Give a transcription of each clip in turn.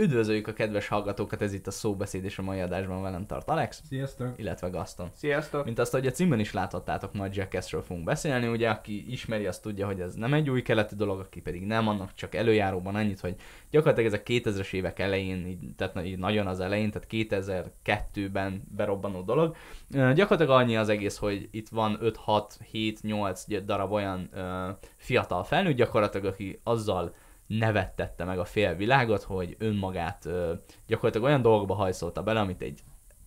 Üdvözöljük a kedves hallgatókat, ez itt a szóbeszéd és a mai adásban velem tart Alex, Sziasztok! illetve Gaston. Sziasztok! Mint azt, hogy a címben is láthattátok, majd Jackassről fogunk beszélni, ugye aki ismeri, azt tudja, hogy ez nem egy új keleti dolog, aki pedig nem, annak csak előjáróban annyit, hogy gyakorlatilag ez a 2000-es évek elején, így, tehát így nagyon az elején, tehát 2002-ben berobbanó dolog. Gyakorlatilag annyi az egész, hogy itt van 5-6-7-8 darab olyan fiatal felnőtt gyakorlatilag, aki azzal nevettette meg a fél világot, hogy önmagát ö, gyakorlatilag olyan dolgokba hajszolta bele, amit egy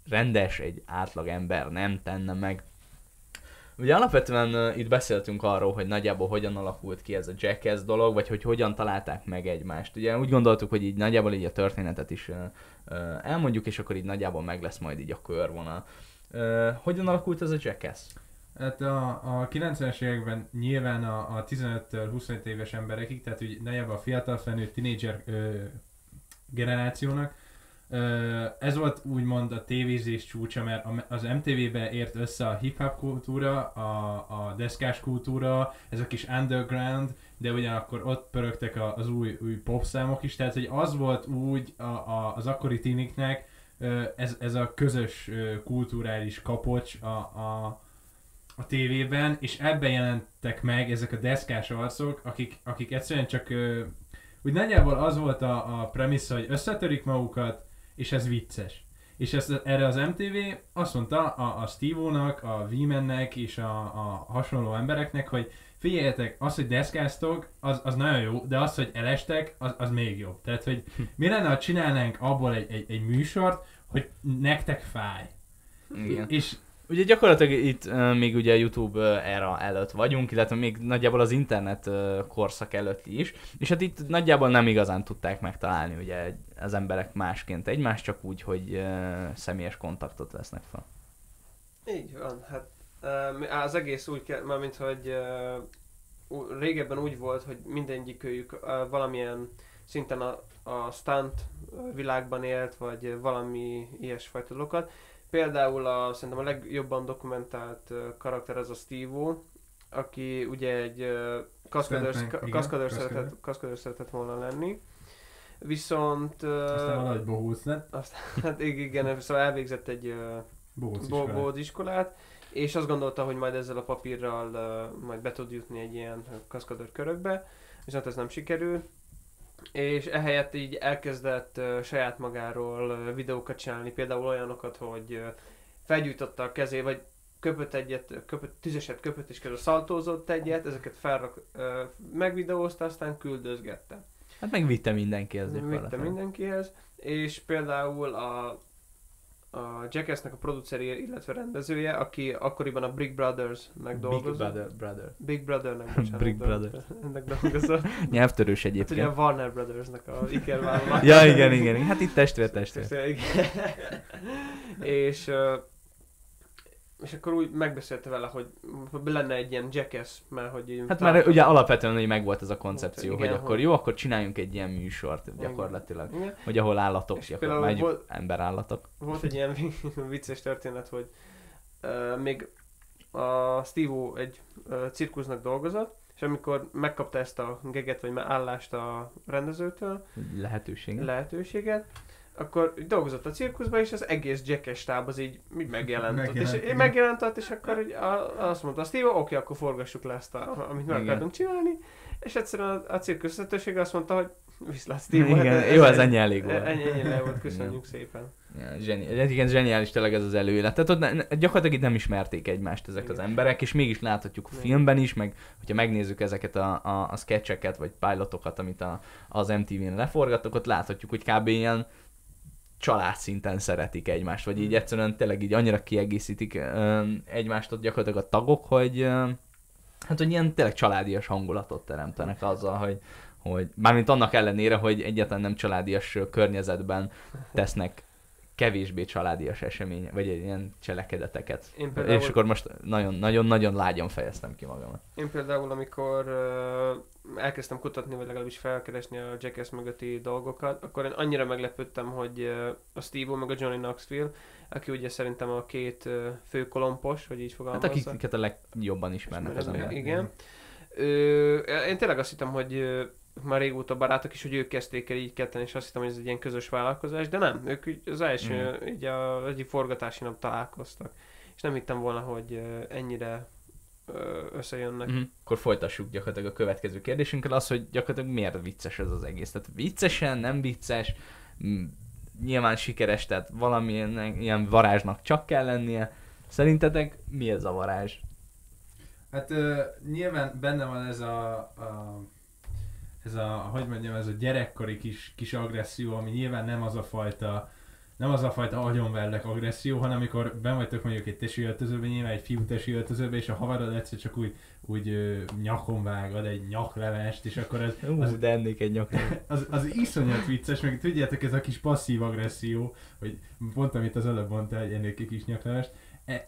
rendes, egy átlag ember nem tenne meg. Ugye alapvetően uh, itt beszéltünk arról, hogy nagyjából hogyan alakult ki ez a Jackass dolog, vagy hogy hogyan találták meg egymást. Ugye úgy gondoltuk, hogy így nagyjából így a történetet is uh, elmondjuk, és akkor így nagyjából meg lesz majd így a körvonal. Uh, hogyan alakult ez a Jackass? Hát a, a 90-es években nyilván a, a 15-től 25 éves emberekig, tehát úgy nagyjából a fiatal felnőtt tínédzser ö, generációnak, ö, ez volt úgymond a tévézés csúcsa, mert az MTV-be ért össze a hip-hop kultúra, a, a deszkás kultúra, ez a kis underground, de ugyanakkor ott pörögtek az új, új popszámok is, tehát hogy az volt úgy a, a, az akkori tiniknek, ez, ez a közös kulturális kapocs a, a, a tévében, és ebben jelentek meg ezek a deszkás arcok, akik, akik egyszerűen csak ö, úgy nagyjából az volt a, a premissza, hogy összetörik magukat, és ez vicces. És ezt, erre az MTV azt mondta a, a Steve-nak, a V-mennek és a, a hasonló embereknek, hogy figyeljetek, az, hogy deszkáztok, az, az nagyon jó, de az, hogy elestek, az, az még jobb. Tehát, hogy mi lenne, ha csinálnánk abból egy, egy, egy műsort, hogy nektek fáj. Igen. És Ugye gyakorlatilag itt uh, még ugye a YouTube era előtt vagyunk, illetve még nagyjából az internet uh, korszak előtt is, és hát itt nagyjából nem igazán tudták megtalálni ugye az emberek másként egymást, csak úgy, hogy uh, személyes kontaktot vesznek fel. Így van, hát az egész úgy kell, mármint hogy régebben úgy volt, hogy mindegyikőjük valamilyen szinten a, a stunt világban élt, vagy valami ilyesfajta dolgokat. Például a, szerintem a legjobban dokumentált karakter az a steve aki ugye egy kaszkadőr, kaszkadőr, szeretett, kaszkadőr szeretett volna lenni. Viszont... aztán valahogy bohóc lett. Hát igen, szóval elvégzett egy Bohóc iskolát, és azt gondolta, hogy majd ezzel a papírral uh, majd be tud jutni egy ilyen kaszkadőr körökbe, viszont ez nem sikerül. És ehelyett így elkezdett uh, saját magáról uh, videókat csinálni, például olyanokat, hogy uh, felgyújtotta a kezé, vagy köpött egyet, köpött, tüzeset köpött, és közben szaltózott egyet, ezeket felrak, uh, megvideózta, aztán küldözgette. Hát meg vitte mindenkihez Vitte mindenkihez, és például a, a Jackassnek a produceri, illetve rendezője, aki akkoriban a Brick Brothers-nek Big dolgozott. brother, brother. Big Brother-nek, bocsánat, Brick dolgozott- Brothers. Ennek dolgozott. Nyelvtörős Hát ugye egyébként. a Warner Brothers-nek a ikervállalat. Ja, igen, igen, igen. Hát itt testvér, testvér. És, ö, és akkor úgy megbeszélte vele, hogy lenne egy ilyen Jackass, mert hogy Hát már ugye alapvetően hogy megvolt ez a koncepció, Igen, hogy akkor hogy- jó, akkor csináljunk egy ilyen műsort gyakorlatilag. Igen. Hogy ahol állatok, És például vagy volt- emberállatok. Volt egy ilyen vicces történet, hogy uh, még a Steve egy uh, cirkusznak dolgozott, és amikor megkapta ezt a geget, vagy már állást a rendezőtől, Lehetőség. lehetőséget, akkor dolgozott a cirkuszban, és az egész Jackass stáb az így, így megjelent. Megjelent, és igen. megjelent ott, és akkor így a, azt mondta Steve, oké, akkor forgassuk le ezt, a, amit meg akartunk csinálni, és egyszerűen a, a cirkusz vezetősége azt mondta, hogy viszlát Steve. Igen, hát jó, ez ennyi elég volt. Ennyi, ennyi le volt, köszönjük szépen. Ja, zseni, igen, zseniális tényleg ez az előélet. Tehát ott ne, gyakorlatilag itt nem ismerték egymást ezek az Igen. emberek, és mégis láthatjuk a filmben is, meg hogyha megnézzük ezeket a, a, a sketcheket, vagy pilotokat, amit a, az MTV-n leforgattak, ott láthatjuk, hogy kb. ilyen család szinten szeretik egymást, vagy így Mm. egyszerűen tényleg így annyira kiegészítik egymást ott gyakorlatilag a tagok, hogy hát hogy ilyen tényleg családias hangulatot teremtenek azzal, hogy hogy mármint annak ellenére, hogy egyáltalán nem családias környezetben tesznek kevésbé családias esemény, vagy egy ilyen cselekedeteket. Én például- És akkor most nagyon-nagyon-nagyon lágyan fejeztem ki magamat. Én például, amikor uh, elkezdtem kutatni, vagy legalábbis felkeresni a Jackass mögötti dolgokat, akkor én annyira meglepődtem, hogy uh, a Steve meg a Johnny Knoxville, aki ugye szerintem a két uh, fő kolompos, hogy így Hát fogalmazza. akiket a legjobban ismernek az emberek. Igen. Ö, én tényleg azt hittem, hogy már régóta barátok is, hogy ők kezdték el így ketten, és azt hittem, hogy ez egy ilyen közös vállalkozás, de nem, ők az első, mm. így a egyik forgatási nap találkoztak. És nem hittem volna, hogy ennyire összejönnek. Mm-hmm. Akkor folytassuk gyakorlatilag a következő kérdésünkkel, az, hogy gyakorlatilag miért vicces ez az egész. Tehát viccesen, nem vicces, nyilván sikeres, tehát valamilyen ilyen varázsnak csak kell lennie. Szerintetek mi ez a varázs? Hát uh, nyilván benne van ez a, a ez a, hogy mondjam, ez a gyerekkori kis, kis agresszió, ami nyilván nem az a fajta nem az a fajta agyonverlek agresszió, hanem amikor ben vagytok mondjuk egy tesi öltözőben, nyilván egy fiú tesi öltözőben, és a haverod egyszer csak úgy, úgy ö, nyakon vágad egy nyaklevest, és akkor ez... Ú, az, de ennék egy nyaklevest. Az, az iszonyat vicces, meg tudjátok, ez a kis passzív agresszió, hogy pont amit az előbb mondta, hogy ennék egy kis nyaklevest,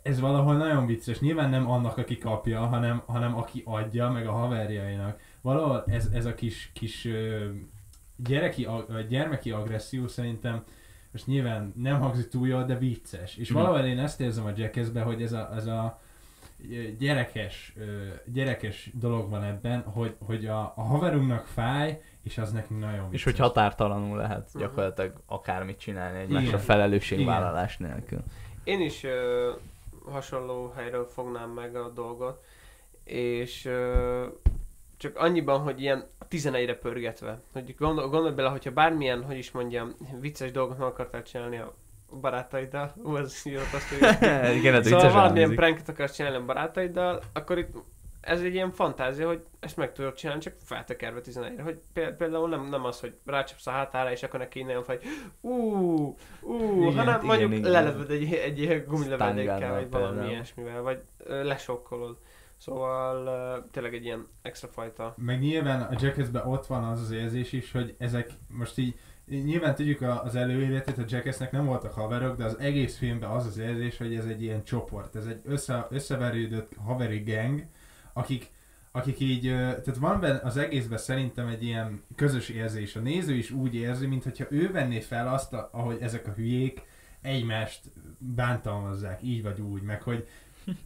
ez valahol nagyon vicces. Nyilván nem annak, aki kapja, hanem, hanem aki adja, meg a haverjainak. Valahol ez, ez a kis, kis gyereki, gyermeki agresszió szerintem most nyilván nem hangzik túl jól, de vicces. És mm. valahol én ezt érzem a Jackassbe, hogy ez a, ez a gyerekes, gyerekes dolog van ebben, hogy, hogy a, a haverunknak fáj, és az nekünk nagyon vicces. És hogy határtalanul lehet mhm. gyakorlatilag akármit csinálni egymásra felelősségvállalás Igen. nélkül. Én is ö, hasonló helyről fognám meg a dolgot, és ö, csak annyiban, hogy ilyen 11-re pörgetve. Hogy gondol, gondolj bele, hogyha bármilyen, hogy is mondjam, vicces dolgot meg akartál csinálni a barátaiddal, ú, ez jutott azt, hogy... Igen, szóval valamilyen pranket akarsz csinálni a barátaiddal, akkor itt ez egy ilyen fantázia, hogy ezt meg tudod csinálni, csak feltekerve 11-re. Hogy például nem, nem az, hogy rácsapsz a hátára, és akkor neki innen vagy, ú, ú, hanem igen, mondjuk igen, lelövöd egy, egy gumilövedékkel, vagy valami ilyesmivel, vagy lesokkolod. Szóval uh, tényleg egy ilyen extra fajta. Meg nyilván a Jackassben ott van az az érzés is, hogy ezek most így Nyilván tudjuk az előéletét, a Jackassnek nem voltak haverok, de az egész filmben az az érzés, hogy ez egy ilyen csoport, ez egy össze, összeverődött haveri gang, akik, akik így, tehát van benne az egészben szerintem egy ilyen közös érzés. A néző is úgy érzi, mintha ő venné fel azt, ahogy ezek a hülyék egymást bántalmazzák, így vagy úgy, meg hogy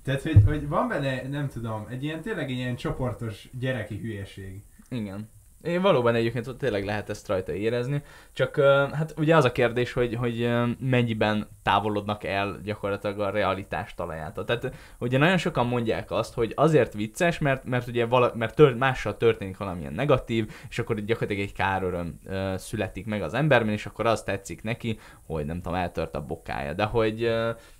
tehát, hogy, hogy van benne, nem tudom, egy ilyen tényleg egy ilyen csoportos gyereki hülyeség. Igen. Én valóban egyébként tényleg lehet ezt rajta érezni, csak hát ugye az a kérdés, hogy, hogy mennyiben távolodnak el gyakorlatilag a realitás talajától. Tehát ugye nagyon sokan mondják azt, hogy azért vicces, mert, mert ugye vala, mert tört, mással történik valamilyen negatív, és akkor gyakorlatilag egy káröröm születik meg az emberben, és akkor az tetszik neki, hogy nem tudom, eltört a bokája. De hogy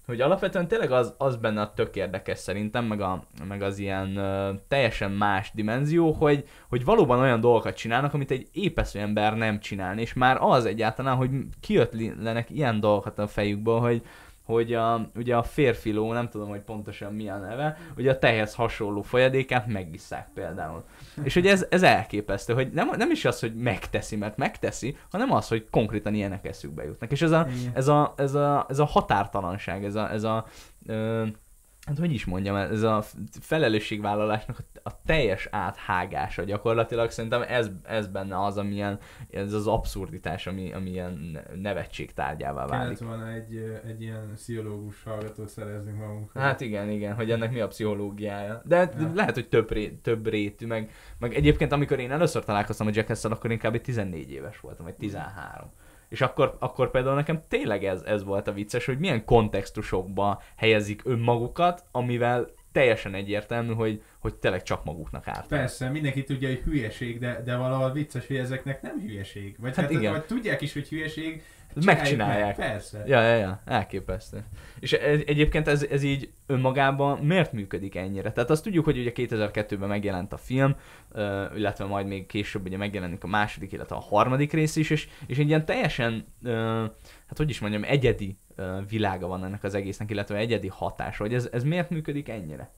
hogy alapvetően tényleg az, az benne a tök érdekes szerintem, meg, a, meg az ilyen uh, teljesen más dimenzió, hogy, hogy valóban olyan dolgokat csinálnak, amit egy épesző ember nem csinál, és már az egyáltalán, hogy kiötlenek ilyen dolgokat a fejükből, hogy, hogy a, ugye a férfi ló, nem tudom, hogy pontosan mi a neve, ugye a tehez hasonló folyadékát megisszák például. És hogy ez, ez elképesztő, hogy nem, nem is az, hogy megteszi, mert megteszi, hanem az, hogy konkrétan ilyenek eszükbe jutnak. És ez a, ez a, ez a, ez a határtalanság, ez a, ez a ö, hát hogy is mondjam, ez a felelősségvállalásnak a teljes áthágása gyakorlatilag szerintem ez, ez benne az, amilyen, ez az abszurditás, ami, ami ilyen nevetség tárgyává válik. Kellett volna egy, egy ilyen pszichológus hallgatót szerezni magunkra. Hát igen, igen, hogy ennek mi a pszichológiája. De ja. lehet, hogy több, ré, több rétű, meg, meg egyébként amikor én először találkoztam a jackass akkor inkább 14 éves voltam, vagy 13. És akkor, akkor például nekem tényleg ez, ez volt a vicces, hogy milyen kontextusokba helyezik önmagukat, amivel teljesen egyértelmű, hogy, hogy tényleg csak maguknak árt. Persze, mindenki tudja, hogy hülyeség, de, de valahol vicces, hogy ezeknek nem hülyeség. Vagy, hát, hát igen. vagy tudják is, hogy hülyeség, megcsinálják. Meg, persze. Ja, ja, ja, elképesztő. És egyébként ez, ez így önmagában miért működik ennyire? Tehát azt tudjuk, hogy ugye 2002-ben megjelent a film, illetve majd még később ugye megjelenik a második, illetve a harmadik rész is, és, és egy ilyen teljesen, hát hogy is mondjam, egyedi világa van ennek az egésznek, illetve egyedi hatása, hogy ez, ez miért működik ennyire?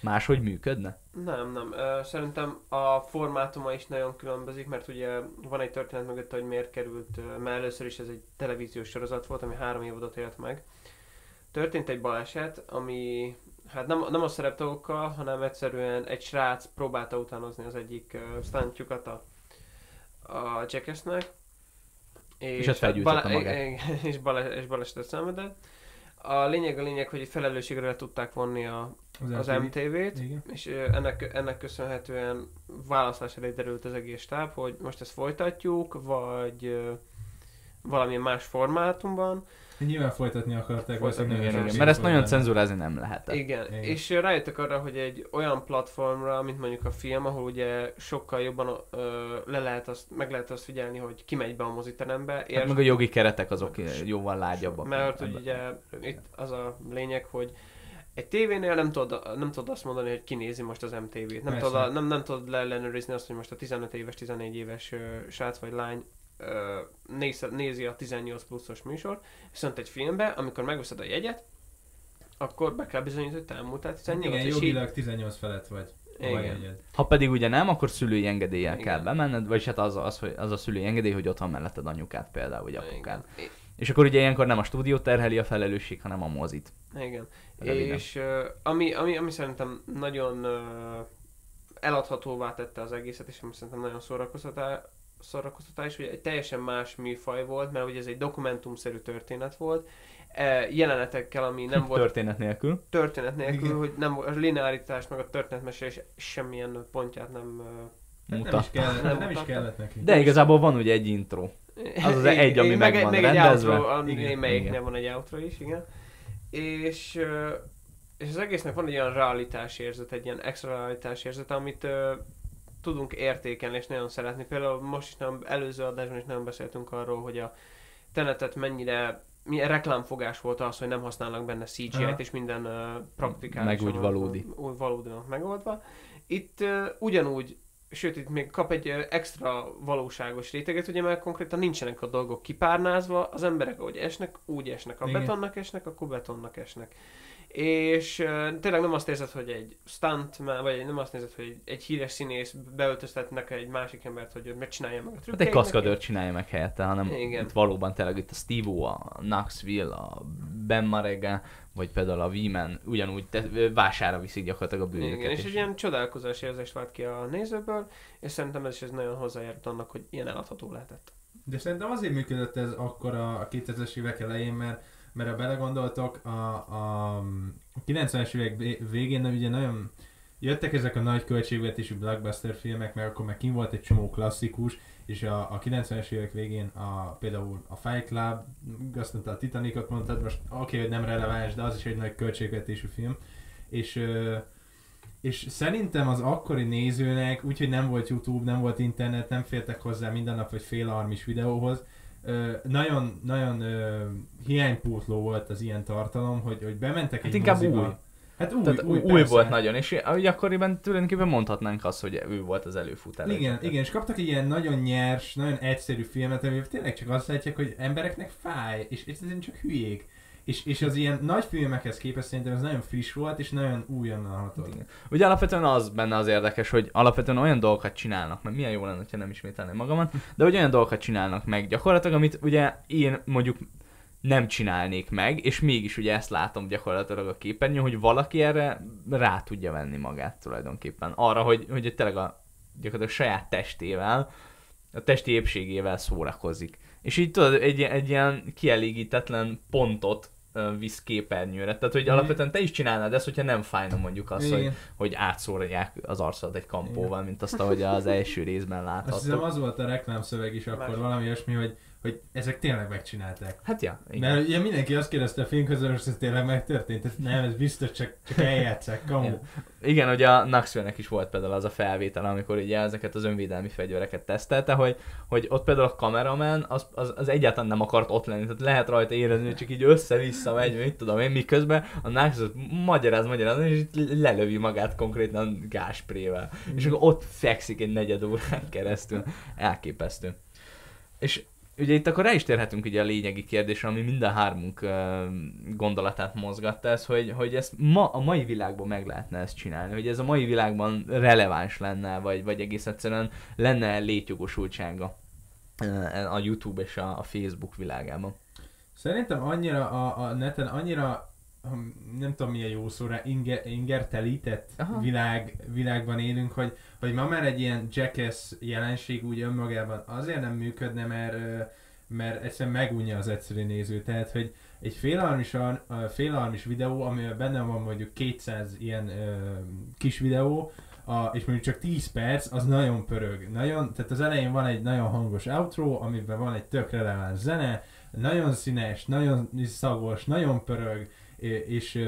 Máshogy működne? Nem, nem. Szerintem a formátuma is nagyon különbözik, mert ugye van egy történet mögött, hogy miért került, mert először is ez egy televíziós sorozat volt, ami három évadot élt meg. Történt egy baleset, ami hát nem, nem a szereptagokkal, hanem egyszerűen egy srác próbálta utánozni az egyik stuntjukat a, a Jackassnek. És, és ezt bale- magát. És, bale- és balesetet szenvedett. A lényeg a lényeg, hogy felelősségre tudták vonni a az MTV. MTV-t, Igen. és ennek, ennek köszönhetően választás elé derült az egész stáb, hogy most ezt folytatjuk, vagy valamilyen más formátumban. Nyilván folytatni akarták, Folytatni, Igen, igen, mert ezt nagyon benne. cenzúrázni nem lehetett. Igen, Igen. és rájöttek arra, hogy egy olyan platformra, mint mondjuk a film, ahol ugye sokkal jobban ö, le lehet azt, meg lehet azt figyelni, hogy ki megy be a moziterembe, Hát meg a jogi keretek azok jóval lágyabbak. Mert hogy ugye itt az a lényeg, hogy egy tévénél nem tudod, nem tudod azt mondani, hogy kinézi most az MTV-t. Nem tudod, nem, nem tudod leellenőrizni azt, hogy most a 15 éves, 14 éves ö, srác vagy lány ö, néz, nézi a 18 pluszos műsort, viszont egy filmbe, amikor megveszed a jegyet, akkor be kell bizonyítani, hogy te elmúltál 18 Igen, és így, jogilag 18 felett vagy. ha Igen. Ha pedig ugye nem, akkor szülői engedéllyel Igen. kell bemenned, vagyis hát az, az, hogy az a szülői engedély, hogy ott van melletted anyukát például, vagy apukád. Igen. És akkor ugye ilyenkor nem a stúdió terheli a felelősség, hanem a mozit. Igen. Röviden. És ami, ami, ami szerintem nagyon eladhatóvá tette az egészet, és ami szerintem nagyon szórakoztatá, szórakoztatás, hogy egy teljesen más műfaj volt, mert ugye ez egy dokumentumszerű történet volt, e, jelenetekkel, ami nem volt Történet nélkül. történet nélkül, Igen. hogy nem a linearitás, meg a történetmesélés semmilyen pontját nem... Hát nem is kellett, Nem nem is mutatta. kellett neki. De igazából van ugye egy intro. Az az egy, ami meg van meg rendezve. Egy outro, ami Igen, melyiknél igen. van egy outro is, igen. És, és az egésznek van egy olyan realitás érzet, egy ilyen extra realitás érzet, amit tudunk értékelni és nagyon szeretni. Például most is nem, előző adásban is nagyon beszéltünk arról, hogy a tenetet mennyire milyen reklámfogás volt az, hogy nem használnak benne CGI-t, és minden uh, praktikális. Meg úgy valódi. Úgy valódinak megoldva. Itt uh, ugyanúgy sőt, itt még kap egy ö, extra valóságos réteget, ugye mert konkrétan nincsenek a dolgok kipárnázva, az emberek ahogy esnek, úgy esnek. Ha Igen. betonnak esnek, akkor betonnak esnek. És uh, tényleg nem azt érzed, hogy egy stunt, vagy nem azt érzed, hogy egy, egy híres színész beöltöztetnek egy másik embert, hogy megcsinálja meg a Hát egy kaszkadőr csinálja meg helyette, hanem Igen. itt valóban tényleg itt a Steve-O, a Knoxville, a Ben Marega, vagy például a V-Man ugyanúgy te, vására viszik gyakorlatilag a bőrüket. Igen, és egy ilyen csodálkozás érzést vált ki a nézőből, és szerintem ez is ez nagyon hozzájárult annak, hogy ilyen eladható lehetett. De szerintem azért működött ez akkor a 2000-es évek elején, mert, mert ha belegondoltok, a, a 90-es évek vé- végén nem ugye nagyon jöttek ezek a nagy költségvetésű blockbuster filmek, mert akkor meg kim volt egy csomó klasszikus, és a, a 90-es évek végén a, például a Fight Club, azt mondta a Titanicot mondtad, most oké, okay, hogy nem releváns, de az is egy nagy költségvetésű film, és és szerintem az akkori nézőnek, úgyhogy nem volt YouTube, nem volt internet, nem fértek hozzá minden nap vagy fél armis videóhoz, nagyon, nagyon hiánypótló volt az ilyen tartalom, hogy, hogy bementek Hát egy inkább moziba. új. Hát új, Tehát új, új volt nagyon, és ugye akkoriban tulajdonképpen mondhatnánk azt, hogy ő volt az előfutár. Igen, igen, és kaptak egy ilyen nagyon nyers, nagyon egyszerű filmet, ami tényleg csak azt látják, hogy embereknek fáj, és egyszerűen csak hülyék. És, és az ilyen nagy filmekhez képest szerintem ez nagyon friss volt, és nagyon újonnan hatott. Igen. Ugye alapvetően az benne az érdekes, hogy alapvetően olyan dolgokat csinálnak, mert milyen jó lenne, ha nem ismételném magamat, de hogy olyan dolgokat csinálnak meg gyakorlatilag, amit ugye én mondjuk nem csinálnék meg, és mégis ugye ezt látom gyakorlatilag a képernyőn, hogy valaki erre rá tudja venni magát tulajdonképpen. Arra, hogy, hogy tényleg a gyakorlatilag saját testével, a testi épségével szórakozik. És így tudod, egy, egy ilyen kielégítetlen pontot visz képernyőre. Tehát, hogy Mhm. alapvetően te is csinálnád ezt, hogyha nem fájna mondjuk az, hogy, Igen. hogy átszórják az arcod egy kampóval, mint azt, ahogy az első részben Azt hiszem láthattuk. az volt a reklámszöveg is akkor, Más. valami olyasmi, hogy, hogy ezek tényleg megcsinálták. Hát ja, igen. Mert ugye mindenki azt kérdezte a filmközönös, hogy ez tényleg megtörtént. Ez nem, ez biztos csak, csak eljátszák, kamu. Igen. Igen, hogy a Knoxville-nek is volt például az a felvétel, amikor ugye ezeket az önvédelmi fegyvereket tesztelte, hogy, hogy ott például a kameraman az, az, az, egyáltalán nem akart ott lenni, tehát lehet rajta érezni, hogy csak így össze-vissza megy, mit tudom én, miközben a Knoxville magyaráz, magyaráz, és lelövi magát konkrétan gásprével. És akkor ott fekszik egy negyed órán keresztül. Elképesztő. És ugye itt akkor rá is térhetünk ugye a lényegi kérdésre, ami minden hármunk ö, gondolatát mozgatta, ez, hogy, hogy ezt ma, a mai világban meg lehetne ezt csinálni, hogy ez a mai világban releváns lenne, vagy, vagy egész egyszerűen lenne létjogosultsága ö, a YouTube és a, a Facebook világában. Szerintem annyira a, a neten, annyira nem tudom milyen jó szóra, inger, ingertelített Aha. világ, világban élünk, hogy, hogy ma már egy ilyen jackass jelenség úgy önmagában azért nem működne, mert, mert egyszerűen megunja az egyszerű néző. Tehát, hogy egy félalmis, félalmis videó, amiben benne van mondjuk 200 ilyen ö, kis videó, a, és mondjuk csak 10 perc, az nagyon pörög. Nagyon, tehát az elején van egy nagyon hangos outro, amiben van egy tök releváns zene, nagyon színes, nagyon szagos, nagyon pörög, és,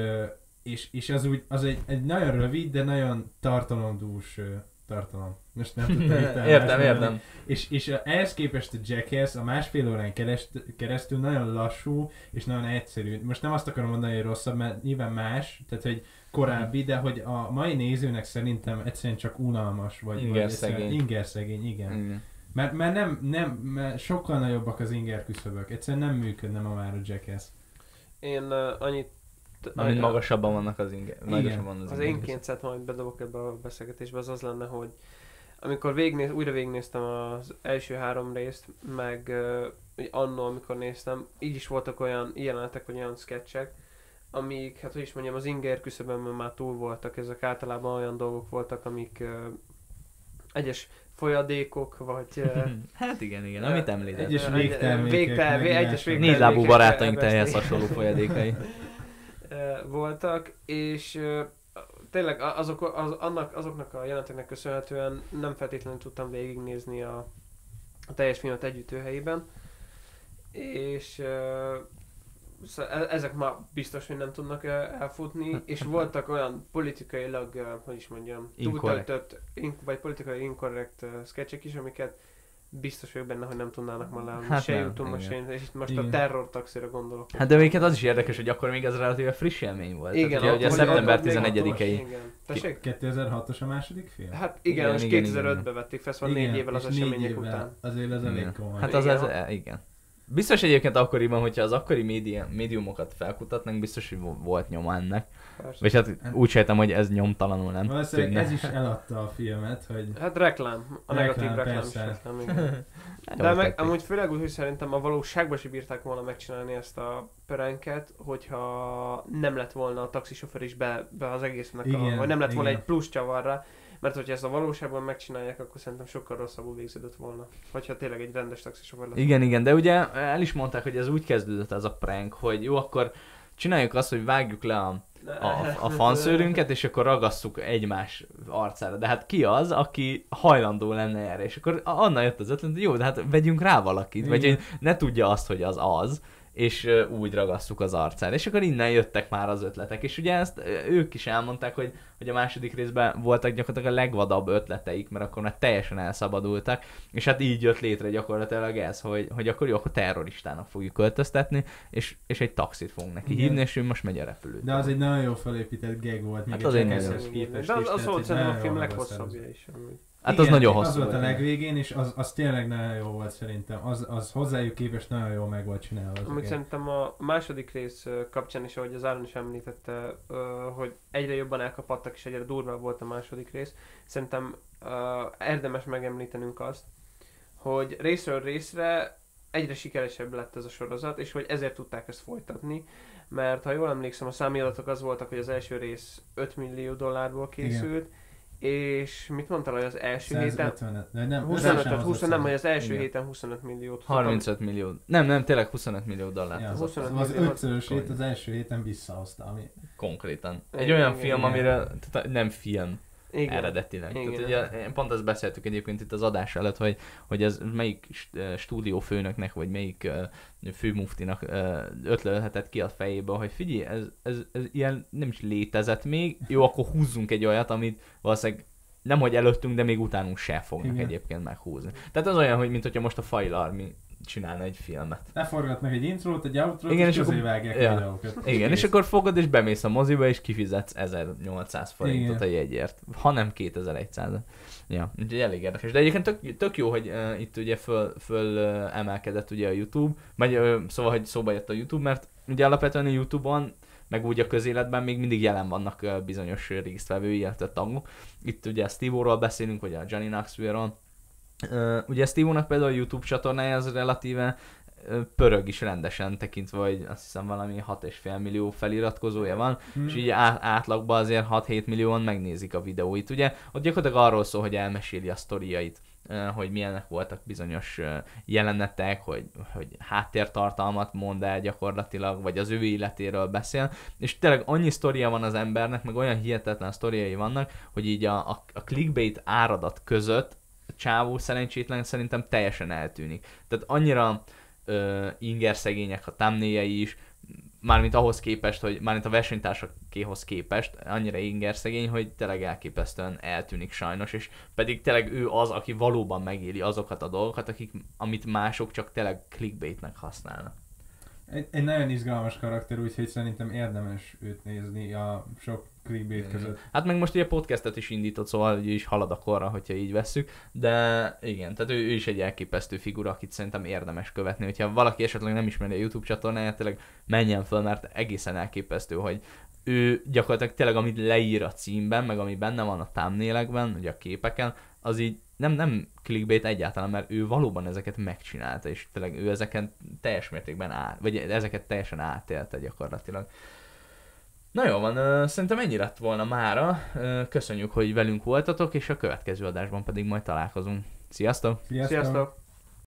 és, és, az, úgy, az egy, egy nagyon rövid, de nagyon tartalomdús tartalom. Most nem tudtam értem, mondani. értem. És, és a- ehhez képest a Jackass a másfél órán kerest, keresztül nagyon lassú és nagyon egyszerű. Most nem azt akarom mondani, hogy rosszabb, mert nyilván más, tehát hogy korábbi, de hogy a mai nézőnek szerintem egyszerűen csak unalmas, vagy, Ingerszegény. ingerszegény, igen. Igen. Mert, mert, nem, nem, mert sokkal nagyobbak az inger küszöbök, egyszerűen nem működne ma már a Jackass. Én uh, annyit... Amint magasabban vannak az inge. Magasabban van az, Az én kényszert majd bedobok ebbe a beszélgetésbe, az az lenne, hogy amikor végnéz, újra végignéztem az első három részt, meg uh, annó, amikor néztem, így is voltak olyan jelenetek, vagy olyan sketchek, amik, hát hogy is mondjam, az inger küszöbön már túl voltak, ezek általában olyan dolgok voltak, amik uh, egyes folyadékok, vagy uh, Hát igen, igen, amit említett. Egyes Egy- végtermékek, végtel- meg vé- egyes ilyesmi. végtel- Négylábú termékek barátaink elveszték. teljes hasonló folyadékai. ö, voltak, és tényleg azok, az, annak, azoknak a jeleneteknek köszönhetően nem feltétlenül tudtam végignézni a, a teljes filmet együttőhelyében, és ö, szó- e- ezek már biztos, hogy nem tudnak elfutni, és voltak olyan politikailag, hogy is mondjam, túltöltött, in, vagy politikai inkorrekt sketchek is, amiket biztos vagyok benne, hogy nem tudnának ma leállni. Hát se nem, igen. se, és itt most Igen. a terror taxira gondolok. Hát de melyiket az is érdekes, hogy akkor még ez relatíve friss élmény volt. Igen, Tehát, ugye, ugye szeptember ott még 11-i. Igen. Tessék? 2006-os a második film? Hát igen, Igen, és igen, igen, 2005-ben vették fel, szóval négy évvel az események után. Azért az elég komoly. Hát az, ez, e, igen. Biztos egyébként akkoriban, hogyha az akkori média, médiumokat felkutatnánk, biztos, hogy vo- volt nyoma ennek. Persze. Vagy hát úgy sejtem, hogy ez nyomtalanul nem Valószínűleg tűnne. ez is eladta a filmet, hogy Hát reklám, a negatív Reklám, reklám, persze. is reklám, igen. De Jól meg, amúgy főleg úgy, hogy szerintem a valóságban is bírták volna megcsinálni ezt a pöránket, hogyha nem lett volna a taxisofőr is be, be az egésznek, a, Igen, vagy nem lett volna igen. egy plusz csavarra, mert hogyha ezt a valóságban megcsinálják, akkor szerintem sokkal rosszabbul végződött volna. Hogyha tényleg egy rendes taxisofőr lett. Igen, igen, de ugye el is mondták, hogy ez úgy kezdődött ez a prank, hogy jó, akkor csináljuk azt, hogy vágjuk le a, a, a fanszőrünket, és akkor ragasszuk egymás arcára. De hát ki az, aki hajlandó lenne erre? És akkor annak jött az ötlet, hogy jó, de hát vegyünk rá valakit, vagy Igen. hogy ne tudja azt, hogy az az, és úgy ragasszuk az arcára. És akkor innen jöttek már az ötletek. És ugye ezt ők is elmondták, hogy, hogy a második részben voltak gyakorlatilag a legvadabb ötleteik, mert akkor már teljesen elszabadultak, és hát így jött létre gyakorlatilag ez, hogy, hogy akkor jó, akkor terroristának fogjuk költöztetni, és, és egy taxit fogunk neki Igen. hívni, és ő most megy a repülőt. de az egy nagyon jó felépített gag volt, még Hát egy az egy képest De az, az volt szerintem a film jól leghosszabbja is. amúgy. Hát Igen, az nagyon Az hosszú volt a legvégén, és az, az tényleg nagyon jó volt szerintem. Az, az hozzájuk képest nagyon jól meg volt csinálva. az Amúgy szerintem a második rész kapcsán is, ahogy az Áron is említette, hogy egyre jobban elkapadtak, és egyre durvább volt a második rész. Szerintem érdemes megemlítenünk azt, hogy részről részre egyre sikeresebb lett ez a sorozat, és hogy ezért tudták ezt folytatni, mert ha jól emlékszem, a számjadatok az voltak, hogy az első rész 5 millió dollárból készült, és mit mondtál, hogy az első héten 150 de nem, 25, sem 20, hozott nem, hogy az első Igen. héten 25 milliót. 35 millió. Nem, nem, tényleg 25 millió dollár. Ja, az, az, 25 az millió. ötszörösét az első héten visszahozta, ami konkrétan. Egy Igen, olyan igen, film, igen. amire tehát nem film Igen. eredetileg. Igen. Tehát ugye, pont ezt beszéltük egyébként itt az adás előtt, hogy, hogy ez melyik st- stúdiófőnöknek, vagy melyik uh, főmuftinak uh, ötlölhetett ki a fejébe, hogy figyelj, ez, ez, ez ilyen nem is létezett még, jó, akkor húzzunk egy olyat, amit valószínűleg nem hogy előttünk, de még utánunk se fognak Igen. egyébként meghúzni. Tehát az olyan, hogy mint hogyha most a File Army csinálna egy filmet. leforgat meg egy intrót, egy outrót, Igen, és, és akkor- vágják ja. videókat. Igen, és akkor fogod és bemész a moziba, és kifizetsz 1800 forintot Igen. a jegyért, ha nem 2100 Ja, úgyhogy elég érdekes. De egyébként tök, tök jó, hogy uh, itt ugye föl, föl uh, emelkedett ugye a YouTube, vagy uh, szóval, hogy szóba jött a YouTube, mert ugye alapvetően a YouTube-on meg úgy a közéletben még mindig jelen vannak uh, bizonyos résztvevői, illetve tagok. Itt ugye Steve-ról beszélünk, vagy a Johnny Knoxville-ról. Ugye Steve-nak például a YouTube csatornája az relatíve pörög is rendesen tekintve, hogy azt hiszem valami 6,5 millió feliratkozója van, Hm. és így á- átlagban azért 6-7 millióan megnézik a videóit. Ugye ott gyakorlatilag arról szól, hogy elmeséli a sztoriait hogy milyenek voltak bizonyos jelenetek, hogy, hogy háttértartalmat mond el gyakorlatilag, vagy az ő életéről beszél, és tényleg annyi sztoria van az embernek, meg olyan hihetetlen sztoriai vannak, hogy így a, a, a clickbait áradat között csávó szerencsétlen szerintem teljesen eltűnik. Tehát annyira ö, inger szegények a thumbnail is, mármint ahhoz képest, hogy mármint a versenytársakéhoz képest annyira inger szegény, hogy tényleg elképesztően eltűnik sajnos, és pedig tényleg ő az, aki valóban megéli azokat a dolgokat, akik, amit mások csak tényleg clickbaitnek használnak. Egy, egy nagyon izgalmas karakter, úgyhogy szerintem érdemes őt nézni a sok clickbait között. Hát meg most ugye podcastet is indított, szóval ugye is halad a korra, hogyha így vesszük, de igen, tehát ő, ő is egy elképesztő figura, akit szerintem érdemes követni, hogyha valaki esetleg nem ismeri a YouTube csatornáját, tényleg menjen föl, mert egészen elképesztő, hogy ő gyakorlatilag tényleg, amit leír a címben, meg ami benne van a thumbnailekben, ugye a képeken, az így nem, nem clickbait egyáltalán, mert ő valóban ezeket megcsinálta, és tényleg ő ezeket teljes mértékben át, vagy ezeket teljesen átélte gyakorlatilag. Na jó van, szerintem ennyi lett volna mára. Köszönjük, hogy velünk voltatok, és a következő adásban pedig majd találkozunk. Sziasztok! Sziasztok! Sziasztok!